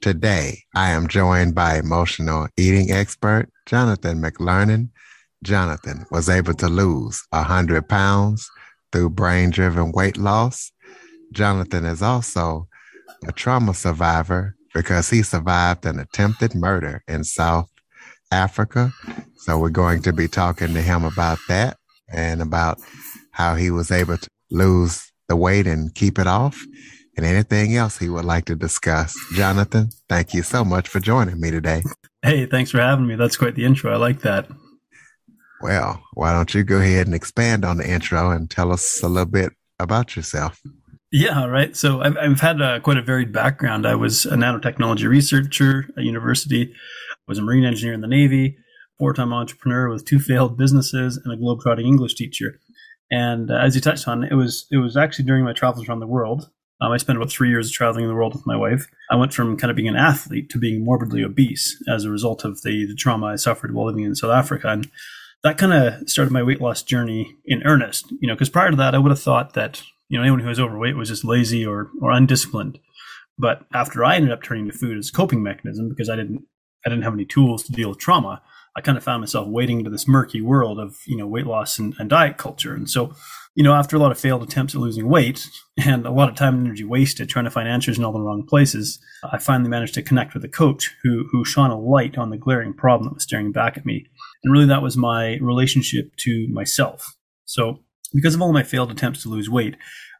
Today, I am joined by emotional eating expert Jonathan McLernan. Jonathan was able to lose 100 pounds through brain driven weight loss. Jonathan is also a trauma survivor because he survived an attempted murder in South Africa. So we're going to be talking to him about that and about how he was able to lose the weight and keep it off and anything else he would like to discuss. Jonathan, thank you so much for joining me today. Hey, thanks for having me. That's quite the intro. I like that. Well, why don't you go ahead and expand on the intro and tell us a little bit about yourself? Yeah, right. So I've, I've had a, quite a varied background. I was a nanotechnology researcher at university was a Marine engineer in the Navy, four time entrepreneur with two failed businesses, and a globetrotting English teacher. And uh, as you touched on, it was it was actually during my travels around the world. Um, I spent about three years traveling the world with my wife. I went from kind of being an athlete to being morbidly obese as a result of the, the trauma I suffered while living in South Africa. And that kind of started my weight loss journey in earnest, you know, because prior to that, I would have thought that, you know, anyone who was overweight was just lazy or, or undisciplined. But after I ended up turning to food as a coping mechanism because I didn't I didn't have any tools to deal with trauma, I kind of found myself wading into this murky world of, you know, weight loss and, and diet culture. And so, you know, after a lot of failed attempts at losing weight and a lot of time and energy wasted trying to find answers in all the wrong places, I finally managed to connect with a coach who, who shone a light on the glaring problem that was staring back at me. And really that was my relationship to myself. So because of all my failed attempts to lose weight,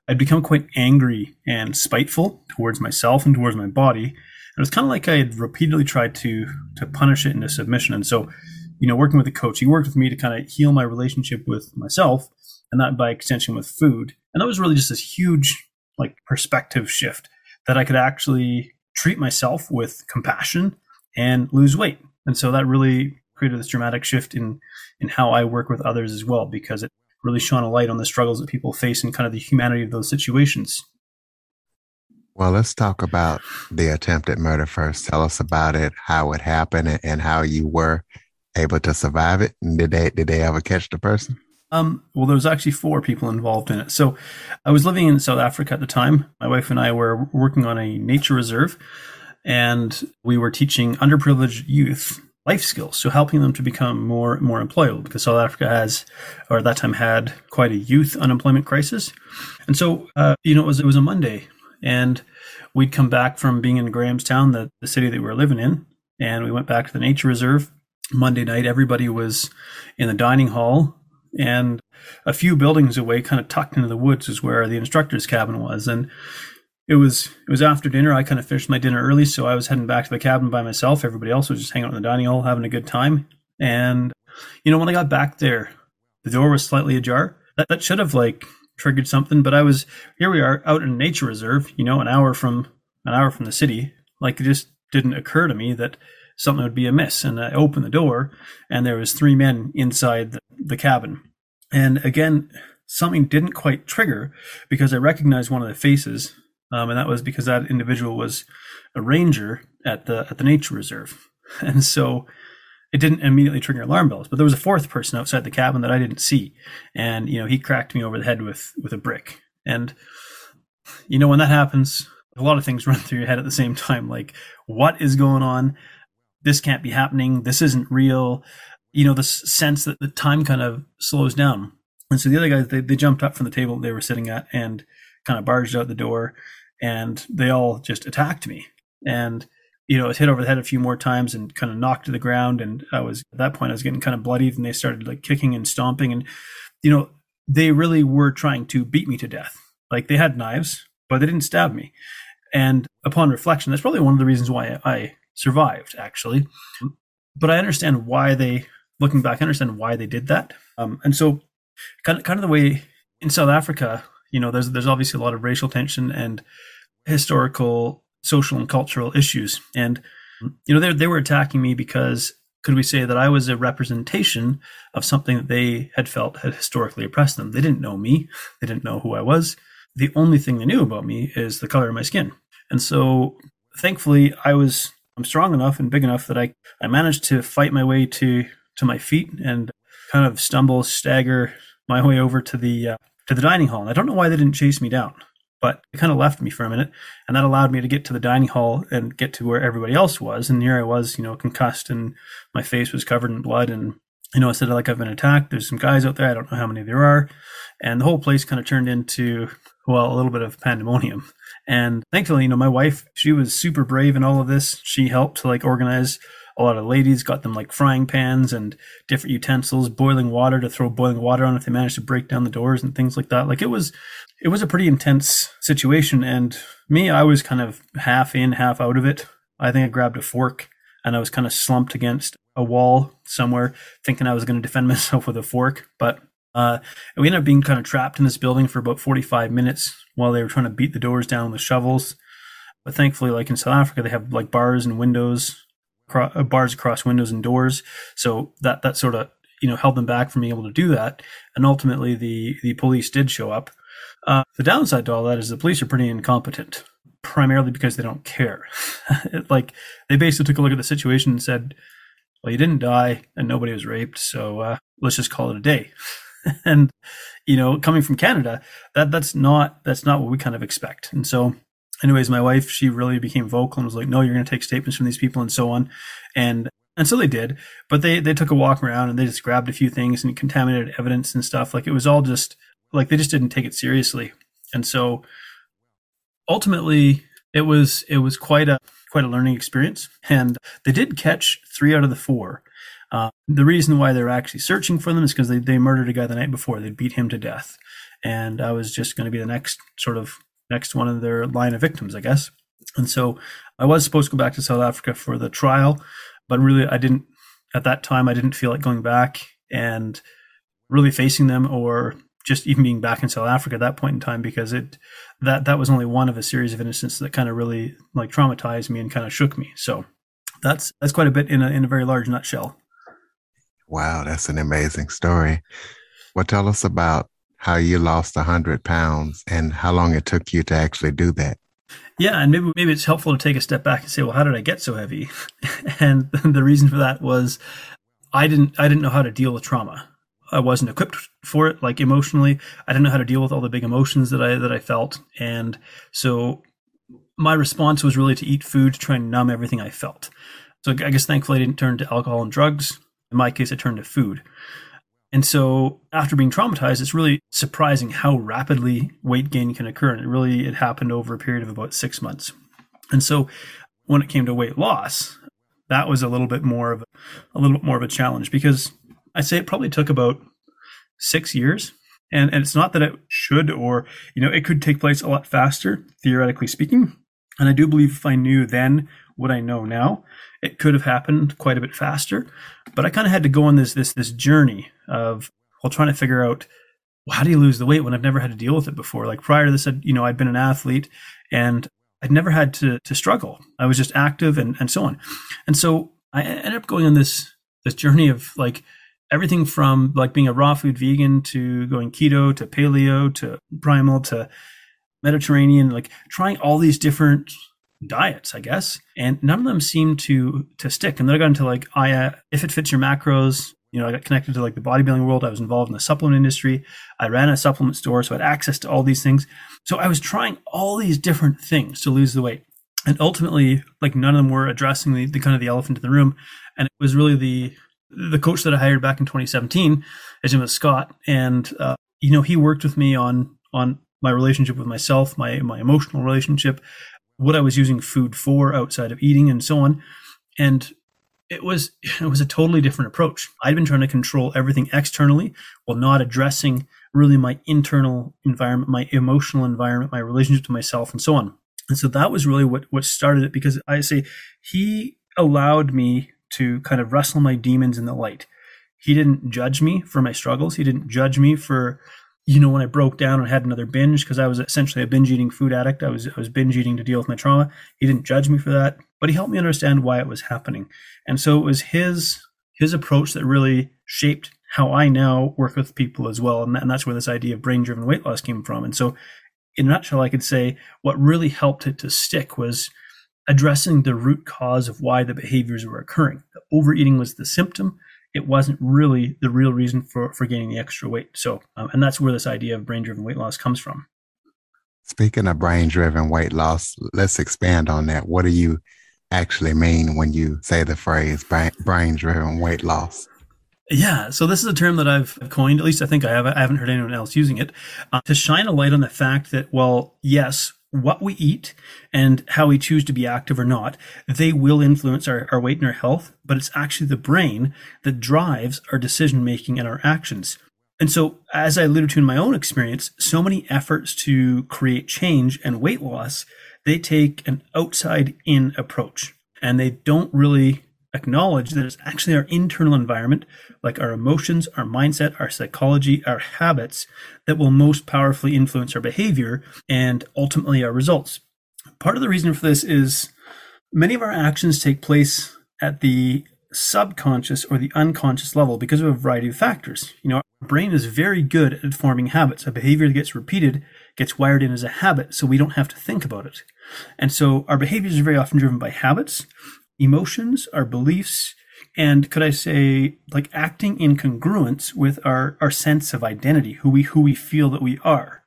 I'd become quite angry and spiteful towards myself and towards my body it was kind of like I had repeatedly tried to to punish it into submission. And so, you know, working with a coach, he worked with me to kind of heal my relationship with myself, and that by extension with food. And that was really just this huge like perspective shift that I could actually treat myself with compassion and lose weight. And so that really created this dramatic shift in in how I work with others as well, because it really shone a light on the struggles that people face and kind of the humanity of those situations. Well, let's talk about the attempted murder first. Tell us about it, how it happened, and how you were able to survive it. And did they did they ever catch the person? Um, well, there was actually four people involved in it. So, I was living in South Africa at the time. My wife and I were working on a nature reserve, and we were teaching underprivileged youth life skills, so helping them to become more more employable. Because South Africa has, or at that time had, quite a youth unemployment crisis. And so, uh, you know, it was it was a Monday and we'd come back from being in Grahamstown, the, the city that we were living in, and we went back to the nature reserve. Monday night, everybody was in the dining hall, and a few buildings away, kind of tucked into the woods, is where the instructor's cabin was. And it was it was after dinner. I kind of finished my dinner early, so I was heading back to the cabin by myself. Everybody else was just hanging out in the dining hall, having a good time. And you know, when I got back there, the door was slightly ajar. That, that should have like triggered something. But I was here. We are out in a nature reserve. You know, an hour from an hour from the city. Like it just didn't occur to me that something would be amiss. And I opened the door, and there was three men inside the, the cabin. And again, something didn't quite trigger because I recognized one of the faces, um, and that was because that individual was a ranger at the at the nature reserve. And so it didn't immediately trigger alarm bells. But there was a fourth person outside the cabin that I didn't see, and you know he cracked me over the head with with a brick. And you know when that happens, a lot of things run through your head at the same time. Like, what is going on? This can't be happening. This isn't real. You know, the sense that the time kind of slows down. And so the other guys, they, they jumped up from the table they were sitting at and kind of barged out the door, and they all just attacked me. And you know, I was hit over the head a few more times and kind of knocked to the ground. And I was at that point, I was getting kind of bloodied, and they started like kicking and stomping. And you know, they really were trying to beat me to death. Like they had knives, but they didn't stab me. And upon reflection, that's probably one of the reasons why I survived, actually. But I understand why they, looking back, I understand why they did that. Um, and so, kind of, kind of the way in South Africa, you know, there's there's obviously a lot of racial tension and historical social and cultural issues. And you know, they, they were attacking me because could we say that I was a representation of something that they had felt had historically oppressed them? They didn't know me. They didn't know who I was. The only thing they knew about me is the color of my skin. And so thankfully I was I'm strong enough and big enough that I, I managed to fight my way to to my feet and kind of stumble, stagger my way over to the uh, to the dining hall. And I don't know why they didn't chase me down, but it kind of left me for a minute, and that allowed me to get to the dining hall and get to where everybody else was. And here I was, you know, concussed, and my face was covered in blood, and you know, I said like I've been attacked. There's some guys out there. I don't know how many there are, and the whole place kind of turned into well a little bit of pandemonium. And thankfully, you know, my wife, she was super brave in all of this. She helped to like organize a lot of ladies, got them like frying pans and different utensils, boiling water to throw boiling water on if they managed to break down the doors and things like that. Like it was, it was a pretty intense situation. And me, I was kind of half in, half out of it. I think I grabbed a fork and I was kind of slumped against a wall somewhere, thinking I was going to defend myself with a fork. But uh, we ended up being kind of trapped in this building for about 45 minutes while they were trying to beat the doors down with shovels. But thankfully, like in South Africa, they have like bars and windows, uh, bars across windows and doors. So that that sort of you know held them back from being able to do that. And ultimately, the the police did show up. Uh, the downside to all that is the police are pretty incompetent, primarily because they don't care. like they basically took a look at the situation and said, "Well, you didn't die, and nobody was raped, so uh, let's just call it a day." and you know, coming from Canada, that that's not that's not what we kind of expect. And so, anyways, my wife she really became vocal and was like, "No, you're going to take statements from these people and so on," and and so they did. But they they took a walk around and they just grabbed a few things and contaminated evidence and stuff. Like it was all just like they just didn't take it seriously. And so, ultimately, it was it was quite a quite a learning experience. And they did catch three out of the four. Uh, the reason why they're actually searching for them is because they, they murdered a guy the night before. They beat him to death. And I was just going to be the next sort of next one of their line of victims, I guess. And so I was supposed to go back to South Africa for the trial, but really I didn't, at that time, I didn't feel like going back and really facing them or just even being back in South Africa at that point in time because it that that was only one of a series of incidents that kind of really like traumatized me and kind of shook me. So that's that's quite a bit in a in a very large nutshell. Wow, that's an amazing story. Well, tell us about how you lost 100 pounds and how long it took you to actually do that. Yeah, and maybe maybe it's helpful to take a step back and say, well, how did I get so heavy? and the reason for that was I didn't I didn't know how to deal with trauma. I wasn't equipped for it, like emotionally. I didn't know how to deal with all the big emotions that I that I felt, and so my response was really to eat food to try and numb everything I felt. So I guess thankfully I didn't turn to alcohol and drugs. In my case, I turned to food. And so after being traumatized, it's really surprising how rapidly weight gain can occur. And it really, it happened over a period of about six months. And so when it came to weight loss, that was a little bit more of a, a little bit more of a challenge because I'd say it probably took about six years. And, and it's not that it should or, you know, it could take place a lot faster, theoretically speaking. And I do believe if I knew then what I know now, it could have happened quite a bit faster. But I kind of had to go on this this this journey of well trying to figure out well, how do you lose the weight when I've never had to deal with it before. Like prior to this, I'd, you know, I'd been an athlete and I'd never had to to struggle. I was just active and and so on. And so I ended up going on this this journey of like everything from like being a raw food vegan to going keto to paleo to primal to Mediterranean, like trying all these different diets, I guess, and none of them seem to to stick. And then I got into like I uh, if it fits your macros. You know, I got connected to like the bodybuilding world. I was involved in the supplement industry. I ran a supplement store, so I had access to all these things. So I was trying all these different things to lose the weight, and ultimately, like none of them were addressing the, the kind of the elephant in the room. And it was really the the coach that I hired back in 2017. His name was Scott, and uh, you know he worked with me on on my relationship with myself, my my emotional relationship, what I was using food for outside of eating and so on. And it was it was a totally different approach. I'd been trying to control everything externally while not addressing really my internal environment, my emotional environment, my relationship to myself and so on. And so that was really what what started it because I say he allowed me to kind of wrestle my demons in the light. He didn't judge me for my struggles. He didn't judge me for you know, when I broke down and had another binge, because I was essentially a binge eating food addict, I was I was binge eating to deal with my trauma. He didn't judge me for that, but he helped me understand why it was happening. And so it was his his approach that really shaped how I now work with people as well. And, that, and that's where this idea of brain driven weight loss came from. And so in a nutshell, I could say what really helped it to stick was addressing the root cause of why the behaviors were occurring. The overeating was the symptom it wasn't really the real reason for, for gaining the extra weight. So, um, and that's where this idea of brain driven weight loss comes from. Speaking of brain driven weight loss, let's expand on that. What do you actually mean when you say the phrase brain driven weight loss? Yeah, so this is a term that I've coined. At least I think I have. I haven't heard anyone else using it uh, to shine a light on the fact that, well, yes, what we eat and how we choose to be active or not, they will influence our, our weight and our health, but it's actually the brain that drives our decision making and our actions. And so, as I alluded to in my own experience, so many efforts to create change and weight loss, they take an outside in approach and they don't really acknowledge that it's actually our internal environment, like our emotions, our mindset, our psychology, our habits, that will most powerfully influence our behavior and ultimately our results. Part of the reason for this is many of our actions take place at the subconscious or the unconscious level because of a variety of factors. You know, our brain is very good at forming habits. A behavior that gets repeated gets wired in as a habit, so we don't have to think about it. And so our behaviors are very often driven by habits emotions, our beliefs, and could I say like acting in congruence with our, our sense of identity, who we who we feel that we are.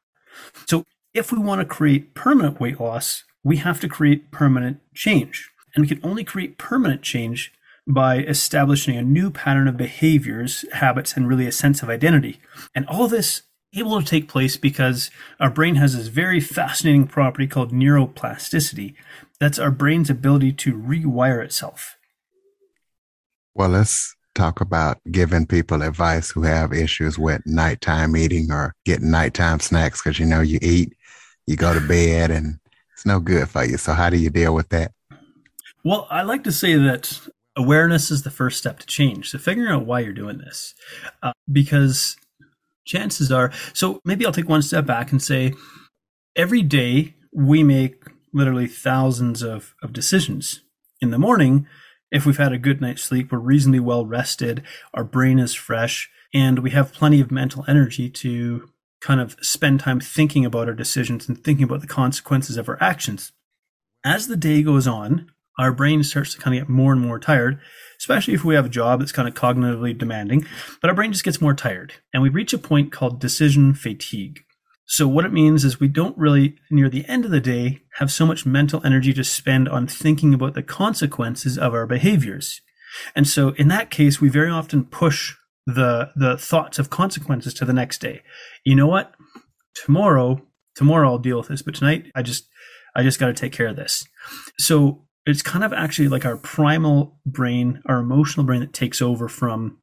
So if we want to create permanent weight loss, we have to create permanent change. And we can only create permanent change by establishing a new pattern of behaviors, habits, and really a sense of identity. And all this able to take place because our brain has this very fascinating property called neuroplasticity. That's our brain's ability to rewire itself. Well, let's talk about giving people advice who have issues with nighttime eating or getting nighttime snacks because you know you eat, you go to bed, and it's no good for you. So, how do you deal with that? Well, I like to say that awareness is the first step to change. So, figuring out why you're doing this, uh, because chances are. So maybe i'll take one step back and say every day we make literally thousands of, of decisions in the morning. If we've had a good night's sleep we're reasonably well rested our brain is fresh and we have plenty of mental energy to kind of spend time thinking about our decisions and thinking about the consequences of our actions. As the day goes on our brain starts to kind of get more and more tired especially if we have a job that's kind of cognitively demanding, but our brain just gets more tired and we reach a point called decision fatigue. So what it means is we don't really, near the end of the day, have so much mental energy to spend on thinking about the consequences of our behaviors. And so in that case, we very often push the, the thoughts of consequences to the next day. You know what? Tomorrow, tomorrow I'll deal with this, but tonight I just, I just got to take care of this. So it's kind of actually like our primal brain, our emotional brain that takes over from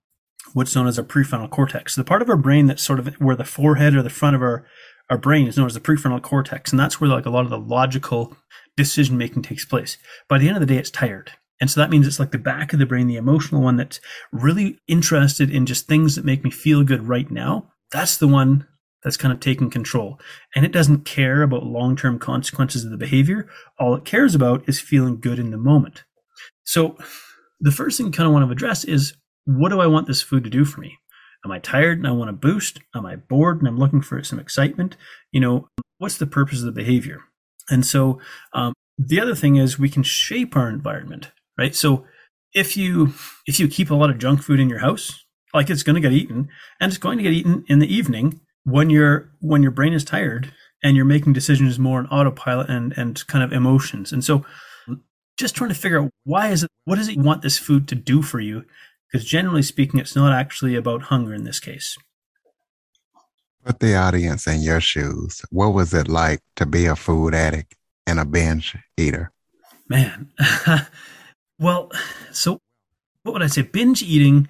what's known as our prefrontal cortex. The part of our brain that's sort of where the forehead or the front of our, our brain is known as the prefrontal cortex. And that's where like a lot of the logical decision making takes place. By the end of the day, it's tired. And so that means it's like the back of the brain, the emotional one that's really interested in just things that make me feel good right now. That's the one that's kind of taking control. And it doesn't care about long term consequences of the behavior. All it cares about is feeling good in the moment. So the first thing you kind of want to address is what do I want this food to do for me? Am I tired and I want a boost? Am I bored and I'm looking for some excitement? You know, what's the purpose of the behavior? And so um, the other thing is we can shape our environment, right? So if you if you keep a lot of junk food in your house, like it's going to get eaten, and it's going to get eaten in the evening, when your when your brain is tired and you're making decisions more on autopilot and and kind of emotions. And so just trying to figure out why is it what does it want this food to do for you? Because generally speaking it's not actually about hunger in this case. Put the audience in your shoes what was it like to be a food addict and a binge eater? Man. Well so what would i say? Binge eating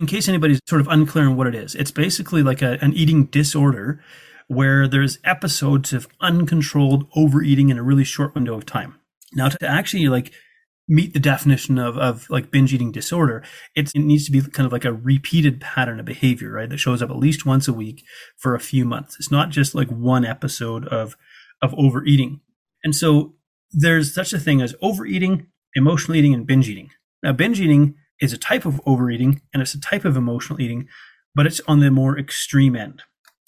in case anybody's sort of unclear on what it is, it's basically like a, an eating disorder where there's episodes of uncontrolled overeating in a really short window of time. Now, to actually like meet the definition of, of like binge eating disorder, it needs to be kind of like a repeated pattern of behavior, right? That shows up at least once a week for a few months. It's not just like one episode of, of overeating. And so there's such a thing as overeating, emotional eating, and binge eating. Now, binge eating is a type of overeating and it's a type of emotional eating, but it's on the more extreme end.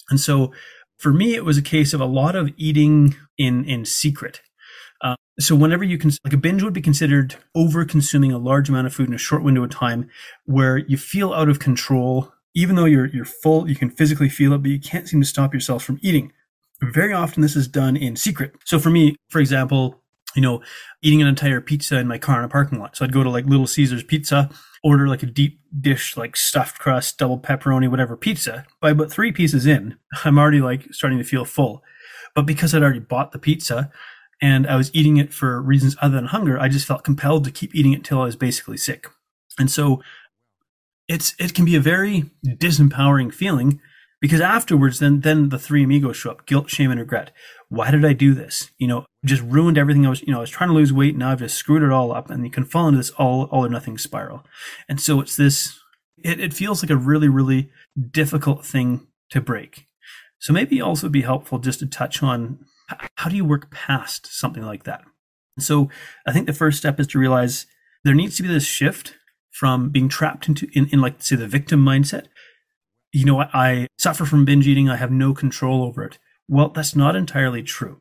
And so for me, it was a case of a lot of eating in, in secret. Uh, so whenever you can, like a binge would be considered over consuming a large amount of food in a short window of time where you feel out of control, even though you're, you're full, you can physically feel it, but you can't seem to stop yourself from eating. Very often this is done in secret. So for me, for example, you know, eating an entire pizza in my car in a parking lot. So I'd go to like Little Caesars Pizza, order like a deep dish, like stuffed crust, double pepperoni, whatever pizza. By about three pieces in, I'm already like starting to feel full. But because I'd already bought the pizza and I was eating it for reasons other than hunger, I just felt compelled to keep eating it until I was basically sick. And so it's it can be a very disempowering feeling because afterwards then then the three amigos show up guilt shame and regret why did i do this? You know just ruined everything i was you know i was trying to lose weight. Now i've just screwed it all up and you can fall into this all all or nothing spiral. And so it's this it, it feels like a really really difficult thing to break. So maybe also be helpful just to touch on how do you work past something like that? So i think the first step is to realize there needs to be this shift from being trapped into in, in like say the victim mindset. You know, I suffer from binge eating. I have no control over it. Well, that's not entirely true.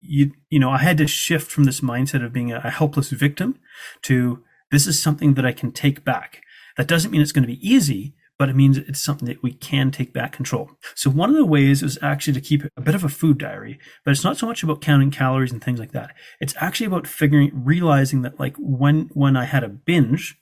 You, you know, I had to shift from this mindset of being a, helpless victim to this is something that I can take back. That doesn't mean it's going to be easy, but it means it's something that we can take back control. So one of the ways is actually to keep a bit of a food diary, but it's not so much about counting calories and things like that. It's actually about figuring, realizing that like when, when I had a binge,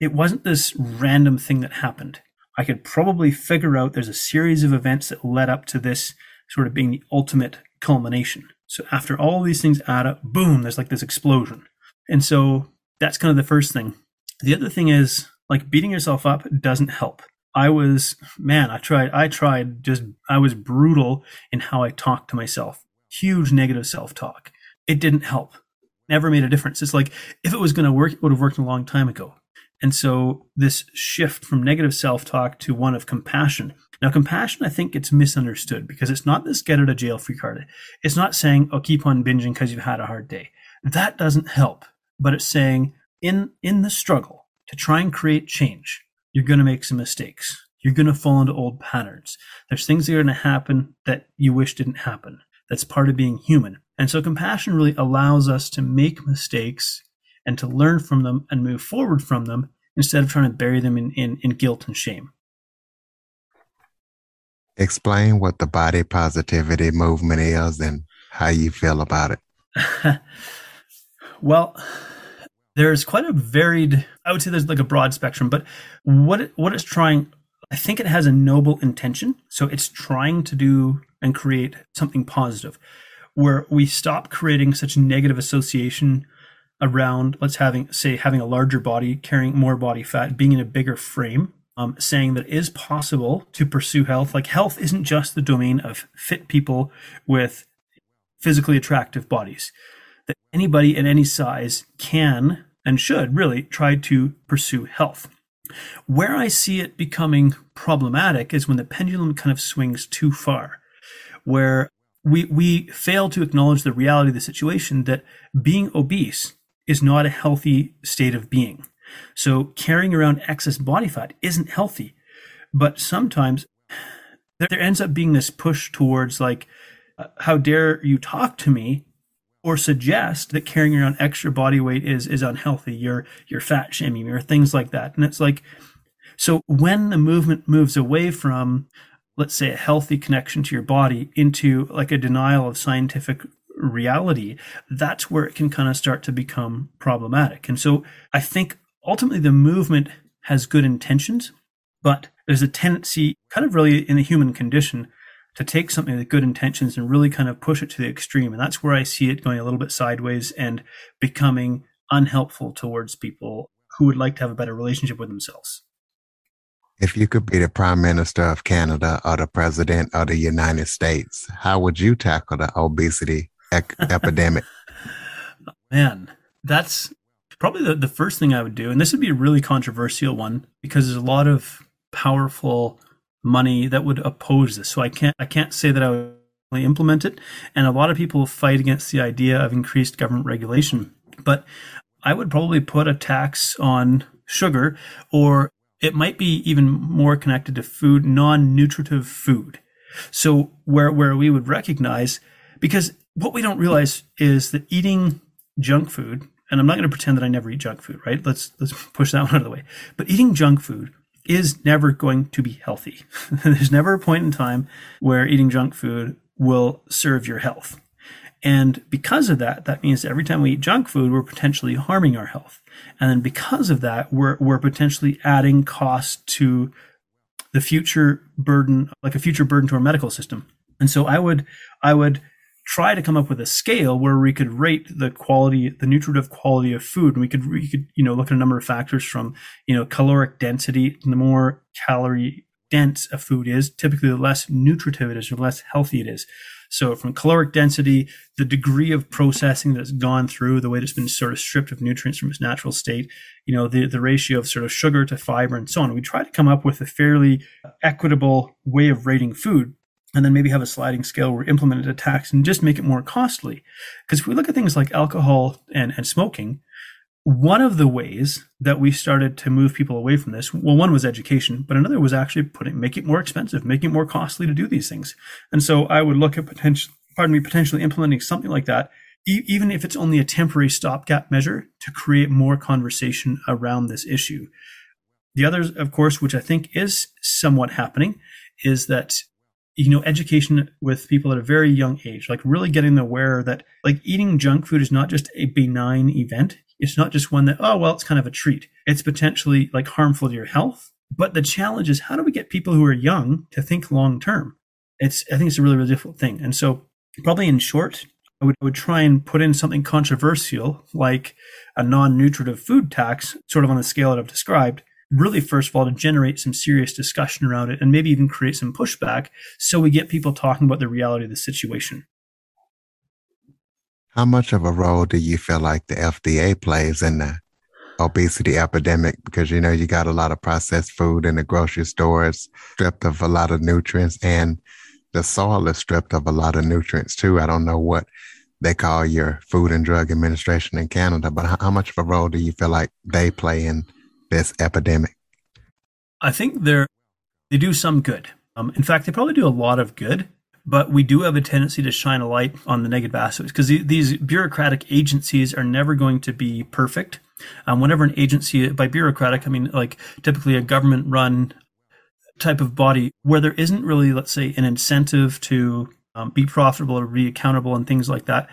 it wasn't this random thing that happened. I could probably figure out there's a series of events that led up to this sort of being the ultimate culmination. So after all these things add up, boom, there's like this explosion. And so that's kind of the first thing. The other thing is like beating yourself up doesn't help. I was, man, I tried, I tried just, I was brutal in how I talked to myself. Huge negative self talk. It didn't help. Never made a difference. It's like if it was going to work, it would have worked a long time ago. And so this shift from negative self talk to one of compassion. Now, compassion, I think, gets misunderstood because it's not this get out of jail free card. It's not saying, oh, keep on binging because you've had a hard day. That doesn't help. But it's saying, in, in the struggle to try and create change, you're going to make some mistakes. You're going to fall into old patterns. There's things that are going to happen that you wish didn't happen. That's part of being human. And so compassion really allows us to make mistakes and to learn from them and move forward from them instead of trying to bury them in, in, in guilt and shame. Explain what the body positivity movement is and how you feel about it. well, there's quite a varied, I would say there's like a broad spectrum, but what it, what it's trying, I think it has a noble intention. So it's trying to do and create something positive where we stop creating such negative association around let's having say having a larger body carrying more body fat being in a bigger frame um, saying that it is possible to pursue health. Like health isn't just the domain of fit people with physically attractive bodies. That anybody in any size can and should really try to pursue health. Where i see it becoming problematic is when the pendulum kind of swings too far where we, we fail to acknowledge the reality of the situation that being obese is not a healthy state of being. So carrying around excess body fat isn't healthy. But sometimes there there ends up being this push towards like, uh, how dare you talk to me or suggest that carrying around extra body weight is is unhealthy. You're you're fat shaming or things like that. And it's like, so when the movement moves away from, let's say, a healthy connection to your body into like a denial of scientific reality, that's where it can kind of start to become problematic. And so I think ultimately the movement has good intentions, but there's a tendency, kind of really in the human condition, to take something with good intentions and really kind of push it to the extreme. And that's where I see it going a little bit sideways and becoming unhelpful towards people who would like to have a better relationship with themselves. If you could be the prime minister of Canada or the president of the United States, how would you tackle the obesity ec- epidemic. Man, that's probably the, the first thing I would do, and this would be a really controversial one because there's a lot of powerful money that would oppose this. So I can't I can't say that I would implement it. And a lot of people fight against the idea of increased government regulation. But I would probably put a tax on sugar, or it might be even more connected to food, non-nutritive food. So where where we would recognize because what we don't realize is that eating junk food, and I'm not going to pretend that I never eat junk food, right? Let's let's push that one out of the way. But eating junk food is never going to be healthy. There's never a point in time where eating junk food will serve your health. And because of that, that means every time we eat junk food, we're potentially harming our health. And then because of that, we're, we're potentially adding cost to the future burden, like a future burden to our medical system. And so I would, I would try to come up with a scale where we could rate the quality, the nutritive quality of food. And we could, we could, you know, look at a number of factors from, you know, caloric density. The more calorie dense a food is, typically the less nutritive it is or less healthy it is. So from caloric density, the degree of processing that's gone through, the way it's been sort of stripped of nutrients from its natural state, you know, the, the ratio of sort of sugar to fiber and so on. We try to come up with a fairly equitable way of rating food and then maybe have a sliding scale where implemented a tax and just make it more costly. Because if we look at things like alcohol and, and smoking, one of the ways that we started to move people away from this, well, one was education, but another was actually putting, make it more expensive, making it more costly to do these things. And so I would look at potential, pardon me, potentially implementing something like that, e- even if it's only a temporary stopgap measure to create more conversation around this issue. The others, of course, which I think is somewhat happening, is that you know education with people at a very young age like really getting aware that like eating junk food is not just a benign event it's not just one that, oh, well, it's kind of a treat. It's potentially like harmful to your health. But the challenge is how do we get people who are young to think long term? It's, I think it's a really, really difficult thing. And so, probably in short, I would, I would try and put in something controversial like a non nutritive food tax, sort of on the scale that I've described, really, first of all, to generate some serious discussion around it and maybe even create some pushback so we get people talking about the reality of the situation. How much of a role do you feel like the FDA plays in the obesity epidemic? Because you know you got a lot of processed food in the grocery stores, stripped of a lot of nutrients, and the soil is stripped of a lot of nutrients too. I don't know what they call your Food and Drug Administration in Canada, but how much of a role do you feel like they play in this epidemic? I think they're they do some good. Um, in fact, they probably do a lot of good but we do have a tendency to shine a light on the negative aspects because these bureaucratic agencies are never going to be perfect. Um, whenever an agency, by bureaucratic, I mean like typically a government run type of body where there isn't really, let's say, an incentive to um, be profitable or be accountable and things like that,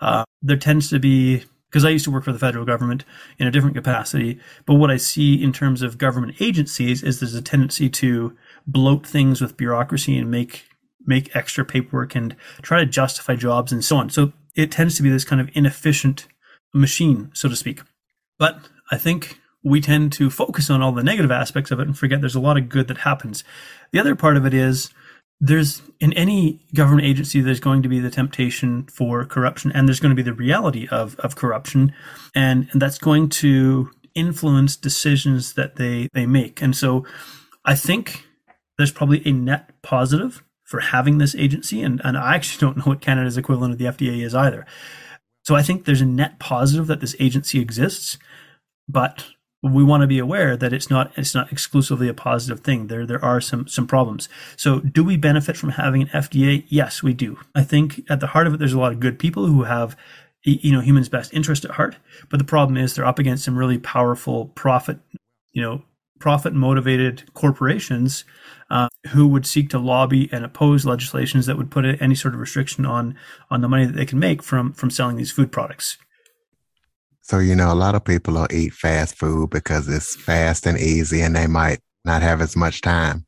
uh, there tends to be because I used to work for the federal government in a different capacity. But what I see in terms of government agencies is there's a tendency to bloat things with bureaucracy and make make extra paperwork and try to justify jobs and so on. So it tends to be this kind of inefficient machine, so to speak. But I think we tend to focus on all the negative aspects of it and forget there's a lot of good that happens. The other part of it is there's in any government agency there's going to be the temptation for corruption and there's going to be the reality of, of corruption and, and that's going to influence decisions that they, they make. And so I think there's probably a net positive for having this agency. And, and I actually don't know what Canada's equivalent of the FDA is either. So I think there's a net positive that this agency exists, but we want to be aware that it's not it's not exclusively a positive thing. There there are some some problems. So do we benefit from having an FDA? Yes, we do. I think at the heart of it, there's a lot of good people who have you know humans' best interest at heart. But the problem is they're up against some really powerful profit you know profit motivated corporations uh, who would seek to lobby and oppose legislations that would put any sort of restriction on on the money that they can make from from selling these food products. So you know, a lot of people will eat fast food because it's fast and easy, and they might not have as much time.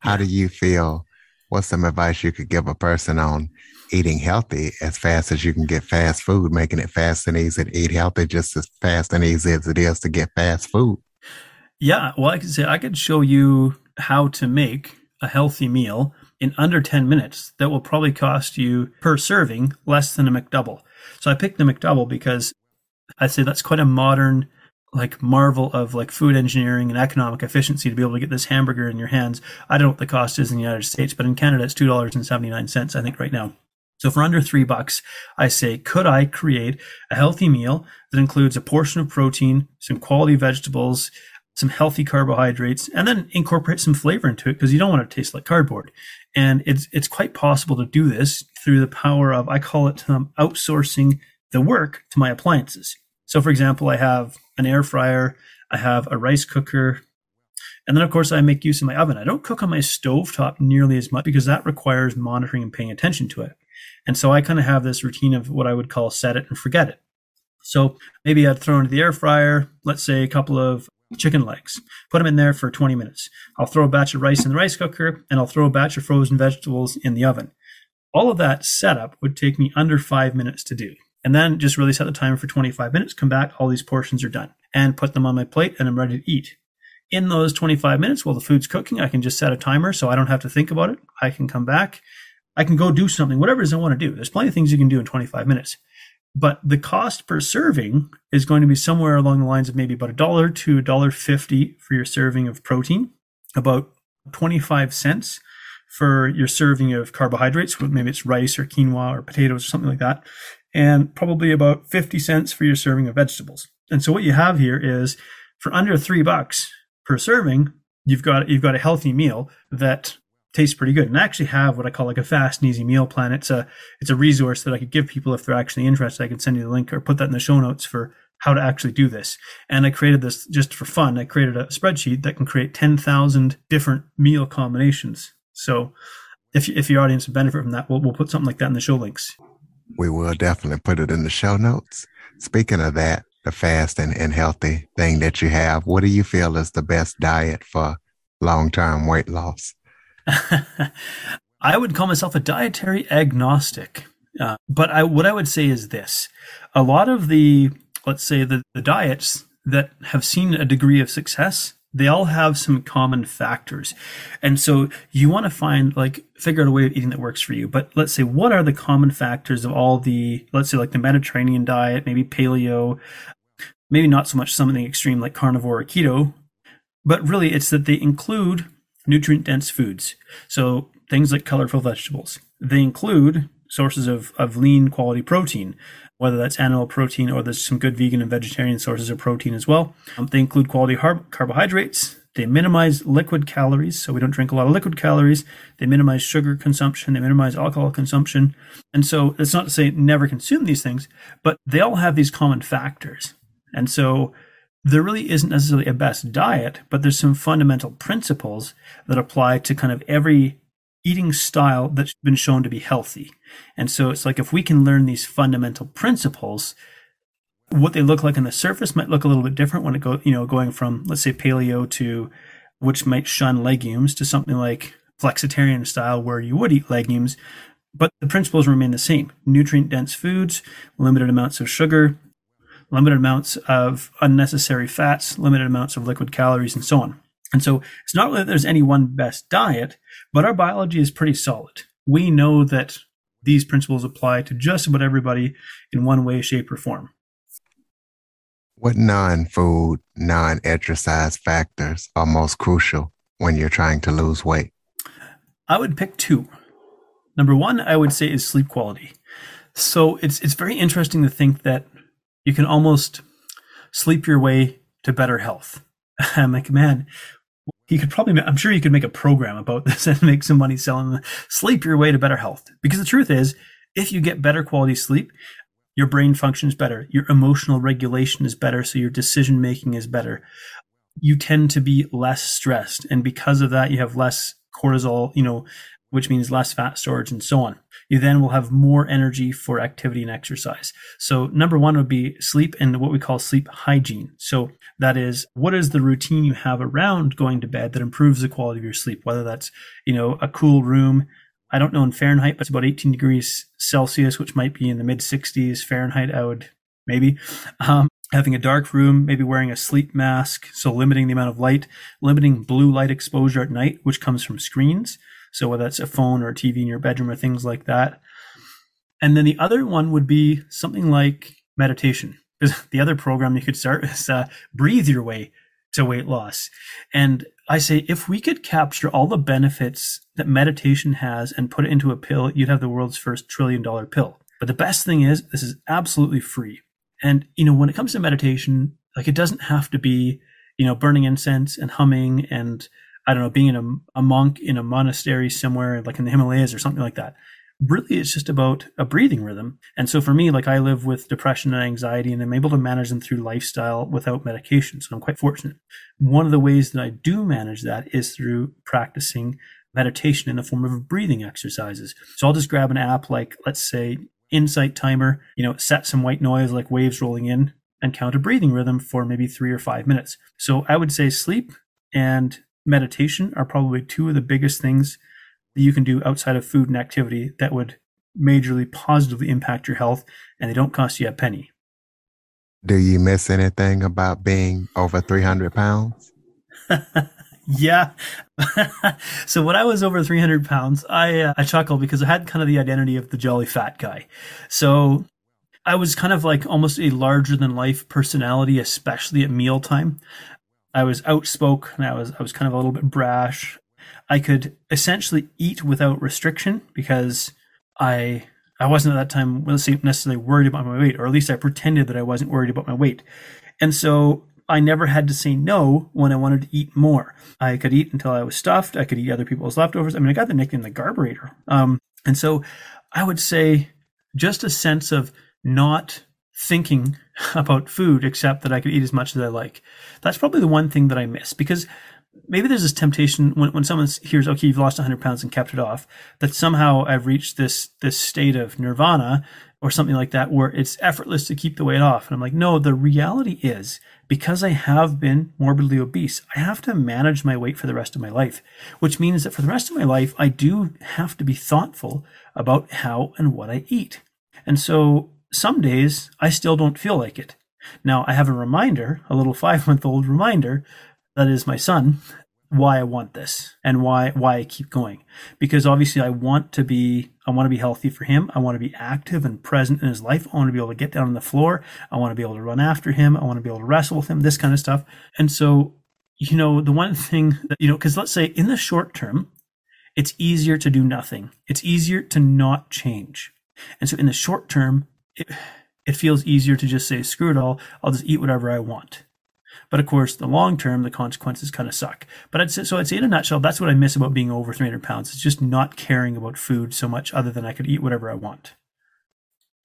How do you feel? What's some advice you could give a person on eating healthy as fast as you can get fast food, making it fast and easy to eat healthy, just as fast and easy as it is to get fast food? Yeah, well, I could say I could show you how to make a healthy meal in under 10 minutes that will probably cost you per serving less than a McDouble. So I picked the McDouble because I'd say that's quite a modern like marvel of like food engineering and economic efficiency to be able to get this hamburger in your hands. I don't know what the cost is in the United States, but in Canada it's two dollars and seventy nine cents, I think, right now. So for under three bucks, I say, could I create a healthy meal that includes a portion of protein, some quality vegetables, some healthy carbohydrates, and then incorporate some flavor into it because you don't want it to taste like cardboard. And it's it's quite possible to do this through the power of I call it um, outsourcing the work to my appliances. So, for example, I have an air fryer, I have a rice cooker, and then, of course, I make use of my oven. I don't cook on my stove top nearly as much because that requires monitoring and paying attention to it. And so I kind of have this routine of what I would call set it and forget it. So maybe I'd throw into the air fryer, let's say a couple of chicken legs, put them in there for 20 minutes. I'll throw a batch of rice in the rice cooker and I'll throw a batch of frozen vegetables in the oven. All of that setup would take me under five minutes to do. And then just really set the timer for 25 minutes, come back, all these portions are done, and put them on my plate and I'm ready to eat. In those 25 minutes while the food's cooking, I can just set a timer so I don't have to think about it. I can come back, I can go do something, whatever it is I want to do. There's plenty of things you can do in 25 minutes. But the cost per serving is going to be somewhere along the lines of maybe about a dollar to a dollar fifty for your serving of protein, about 25 cents for your serving of carbohydrates, maybe it's rice or quinoa or potatoes or something like that, and probably about 50 cents for your serving of vegetables. And so what you have here is for under three bucks per serving, you've got you've got a healthy meal that tastes pretty good. And I actually have what I call like a fast and easy meal plan. It's a it's a resource that I could give people if they're actually interested. I can send you the link or put that in the show notes for how to actually do this. And I created this just for fun. I created a spreadsheet that can create 10,000 different meal combinations. So if, if your audience would benefit from that, we'll, we'll put something like that in the show links. We will definitely put it in the show notes. Speaking of that, the fast and, and healthy thing that you have, what do you feel is the best diet for long term weight loss? I would call myself a dietary agnostic. Uh, but I, what I would say is this a lot of the, let's say, the, the diets that have seen a degree of success they all have some common factors. And so you want to find, like, figure out a way of eating that works for you. But let's say, what are the common factors of all the, let's say, like the Mediterranean diet, maybe paleo, maybe not so much something extreme like carnivore or keto, but really it's that they include nutrient dense foods. So things like colorful vegetables. They include sources of, of lean quality protein whether that's animal protein or there's some good vegan and vegetarian sources of protein as well. Um, they include quality carbohydrates. They minimize liquid calories, so we don't drink a lot of liquid calories. They minimize sugar consumption. They minimize alcohol consumption. And so it's not to say never consume these things, but they all have these common factors. And so there really isn't necessarily a best diet, but there's some fundamental principles that apply to kind of every eating style that's been shown to be healthy. And so it's like if we can learn these fundamental principles, what they look like on the surface might look a little bit different when it go, you know, going from let's say paleo to which might shun legumes to something like flexitarian style where you would eat legumes, but the principles remain the same. Nutrient dense foods, limited amounts of sugar, limited amounts of unnecessary fats, limited amounts of liquid calories, and so on. And so it's not that there's any one best diet, but our biology is pretty solid. We know that these principles apply to just about everybody in one way, shape, or form. What non food, non exercise factors are most crucial when you're trying to lose weight? I would pick two. Number one, I would say, is sleep quality. So it's it's very interesting to think that you can almost sleep your way to better health. I'm like, man, he could probably, I'm sure he could make a program about this and make some money selling sleep your way to better health. Because the truth is, if you get better quality sleep, your brain functions better, your emotional regulation is better, so your decision making is better. You tend to be less stressed. And because of that, you have less cortisol, you know, which means less fat storage and so on. You then will have more energy for activity and exercise. So number one would be sleep and what we call sleep hygiene. So that is, what is the routine you have around going to bed that improves the quality of your sleep? Whether that's, you know, a cool room. I don't know in Fahrenheit, but it's about 18 degrees Celsius, which might be in the mid 60s Fahrenheit. I would maybe. Um, having a dark room, maybe wearing a sleep mask, so limiting the amount of light, limiting blue light exposure at night, which comes from screens. So whether that's a phone or a TV in your bedroom or things like that. And then the other one would be something like meditation. because the other program you could start is uh, breathe your way to weight loss. And I say, if we could capture all the benefits that meditation has and put it into a pill, you'd have the world's first trillion dollar pill. But the best thing is, this is absolutely free. And, you know, when it comes to meditation, like it doesn't have to be, you know, burning incense and humming and, I don't know, being in a, a monk in a monastery somewhere, like in the Himalayas or something like that really it's just about a breathing rhythm. And so for me, like I live with depression and anxiety and I'm able to manage them through lifestyle without medication. So I'm quite fortunate. One of the ways that I do manage that is through practicing meditation in the form of breathing exercises. So I'll just grab an app like, let's say, Insight Timer, you know, set some white noise like waves rolling in and count a breathing rhythm for maybe three or five minutes. So I would say sleep and meditation are probably two of the biggest things that you can do outside of food and activity that would majorly positively impact your health and they don't cost you a penny. Do you miss anything about being over 300 pounds? yeah. so when I was over 300 pounds, I, uh, I chuckled because I had kind of the identity of the jolly fat guy. So I was kind of like almost a larger than life personality, especially at mealtime. I was outspoken. I was I was kind of a little bit brash. I could essentially eat without restriction because I I wasn't at that time necessarily worried about my weight, or at least I pretended that I wasn't worried about my weight. And so I never had to say no when I wanted to eat more. I could eat until I was stuffed. I could eat other people's leftovers. I mean, I got the nickname the garburator. Um, and so I would say just a sense of not thinking about food except that I could eat as much as I like. That's probably the one thing that I miss because maybe there's this temptation when, when someone hears, okay, you've lost 100 pounds and kept it off, that somehow I've reached this this state of nirvana or something like that where it's effortless to keep the weight off. And I'm like, no, the reality is because I have been morbidly obese, I have to manage my weight for the rest of my life, which means that for the rest of my life, I do have to be thoughtful about how and what I eat. And so some days I still don't feel like it. Now I have a reminder, a little five month old reminder that is my son why I want this and why why I keep going. Because obviously I want to be I want to be healthy for him. I want to be active and present in his life. I want to be able to get down on the floor. I want to be able to run after him. I want to be able to wrestle with him this kind of stuff. And so you know the one thing that you know cuz let's say in the short term it's easier to do nothing. It's easier to not change. And so in the short term it, it feels easier to just say screw it all I'll just eat whatever I want but of course, the long term, the consequences kind of suck. But I'd say, so I'd say in a nutshell, that's what I miss about being over 300 pounds. It's just not caring about food so much other than I could eat whatever I want.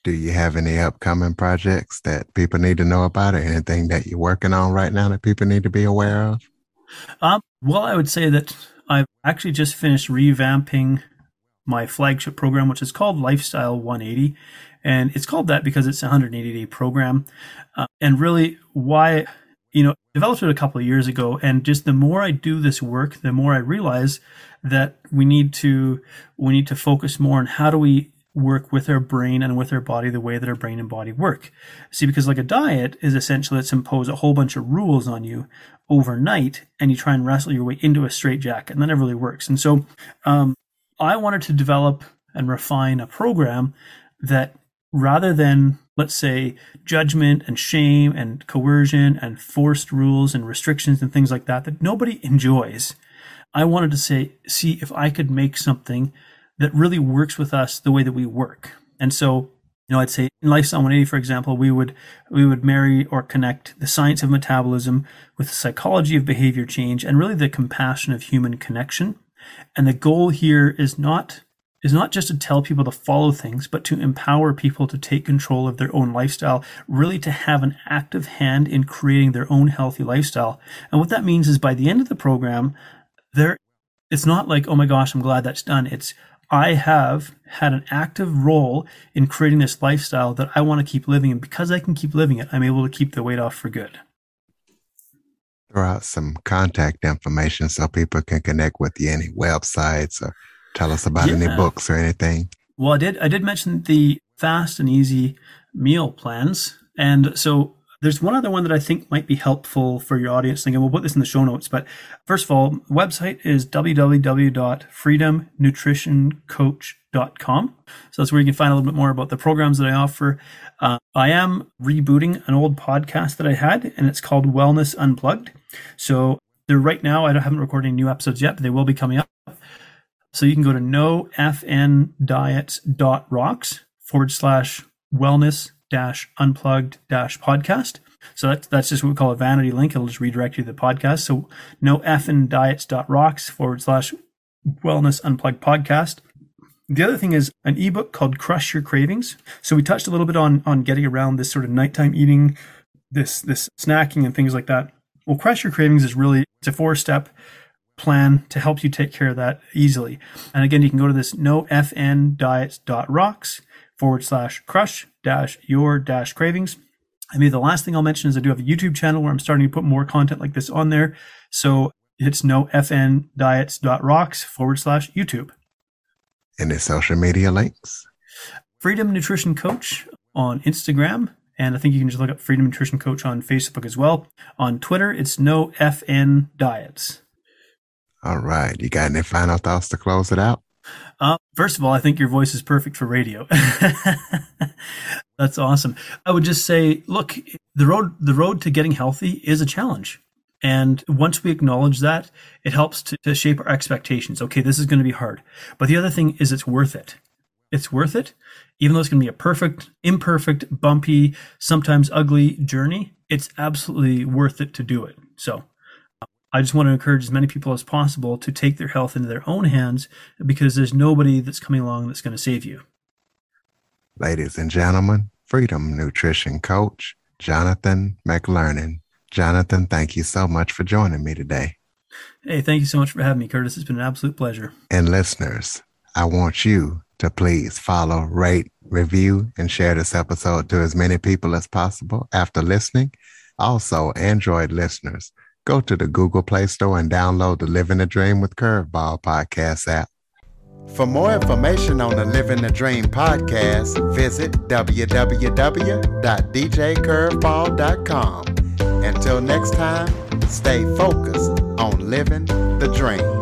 Do you have any upcoming projects that people need to know about or anything that you're working on right now that people need to be aware of? Um, well, I would say that I've actually just finished revamping my flagship program, which is called Lifestyle 180. And it's called that because it's a 180 day program. Uh, and really, why you know, developed it a couple of years ago. And just the more I do this work, the more I realize that we need to, we need to focus more on how do we work with our brain and with our body the way that our brain and body work. See, because like a diet is essentially let's impose a whole bunch of rules on you overnight and you try and wrestle your way into a straitjacket and that never really works. And so, um, I wanted to develop and refine a program that rather than let's say judgment and shame and coercion and forced rules and restrictions and things like that that nobody enjoys i wanted to say see if i could make something that really works with us the way that we work. And so you know i'd say in lifestyle 180 for example we would we would marry or connect the science of metabolism with the psychology of behavior change and really the compassion of human connection and the goal here is not is not just to tell people to follow things, but to empower people to take control of their own lifestyle, really to have an active hand in creating their own healthy lifestyle. And what that means is by the end of the program, there, it's not like, oh my gosh, I'm glad that's done. It's, I have had an active role in creating this lifestyle that I want to keep living. And because I can keep living it, I'm able to keep the weight off for good. Throw out some contact information so people can connect with you, any websites or tell us about yeah. any books or anything. Well, I did. I did mention the fast and easy meal plans, and so There's one other one that I think might be helpful for your audience. thinking, we'll put this in the show notes. But first of all, website is www.freedomnutritioncoach.com. So that's where you can find a little bit more about the programs that I offer. Uh, I am rebooting an old podcast that I had, and it's called Wellness Unplugged. So they're right now, I haven't recorded any new episodes yet, but they will be coming up. So you can go to nofndiets.rocks forward slash wellness dash unplugged dash podcast. So that's, that's just what we call a vanity link. It'll just redirect you to the podcast. So nofndiets.rocks forward slash wellness unplugged podcast. The other thing is an ebook called Crush Your Cravings. So we touched a little bit on, on getting around this sort of nighttime eating, this, this snacking and things like that. Well, Crush Your Cravings is really, it's a four step plan to help you take care of that easily. And again, you can go to this nofndiets.rocks forward slash crush dash your dash cravings. I mean, the last thing I'll mention is I do have a YouTube channel where I'm starting to put more content like this on there. So it's nofndiets.rocks forward slash YouTube. Any social media links? Freedom Nutrition Coach on Instagram. And I think you can just look up Freedom Nutrition Coach on Facebook as well. On Twitter, it's no FN Diets. All right. You got any final thoughts to close it out? Uh, first of all, I think your voice is perfect for radio. That's awesome. I would just say, look, the road the road to getting healthy is a challenge. And once we acknowledge that, it helps to, to shape our expectations. Okay, this is going to be hard. But the other thing is it's worth it. It's worth it. Even though it's going to be a perfect, imperfect, bumpy, sometimes ugly journey, it's absolutely worth it to do it. So I just want to encourage as many people as possible to take their health into their own hands because there's nobody that's coming along that's going to save you. Ladies and gentlemen, Freedom Nutrition Coach, Jonathan McLernon. Jonathan, thank you so much for joining me today. Hey, thank you so much for having me, Curtis. It's been an absolute pleasure. And listeners, I want you to please follow, rate, review, and share this episode to as many people as possible after listening. Also, Android listeners, go to the Google Play Store and download the Living the Dream with Curveball podcast app. For more information on the Living the Dream podcast, visit www.djcurveball.com. Until next time, stay focused on living the dream.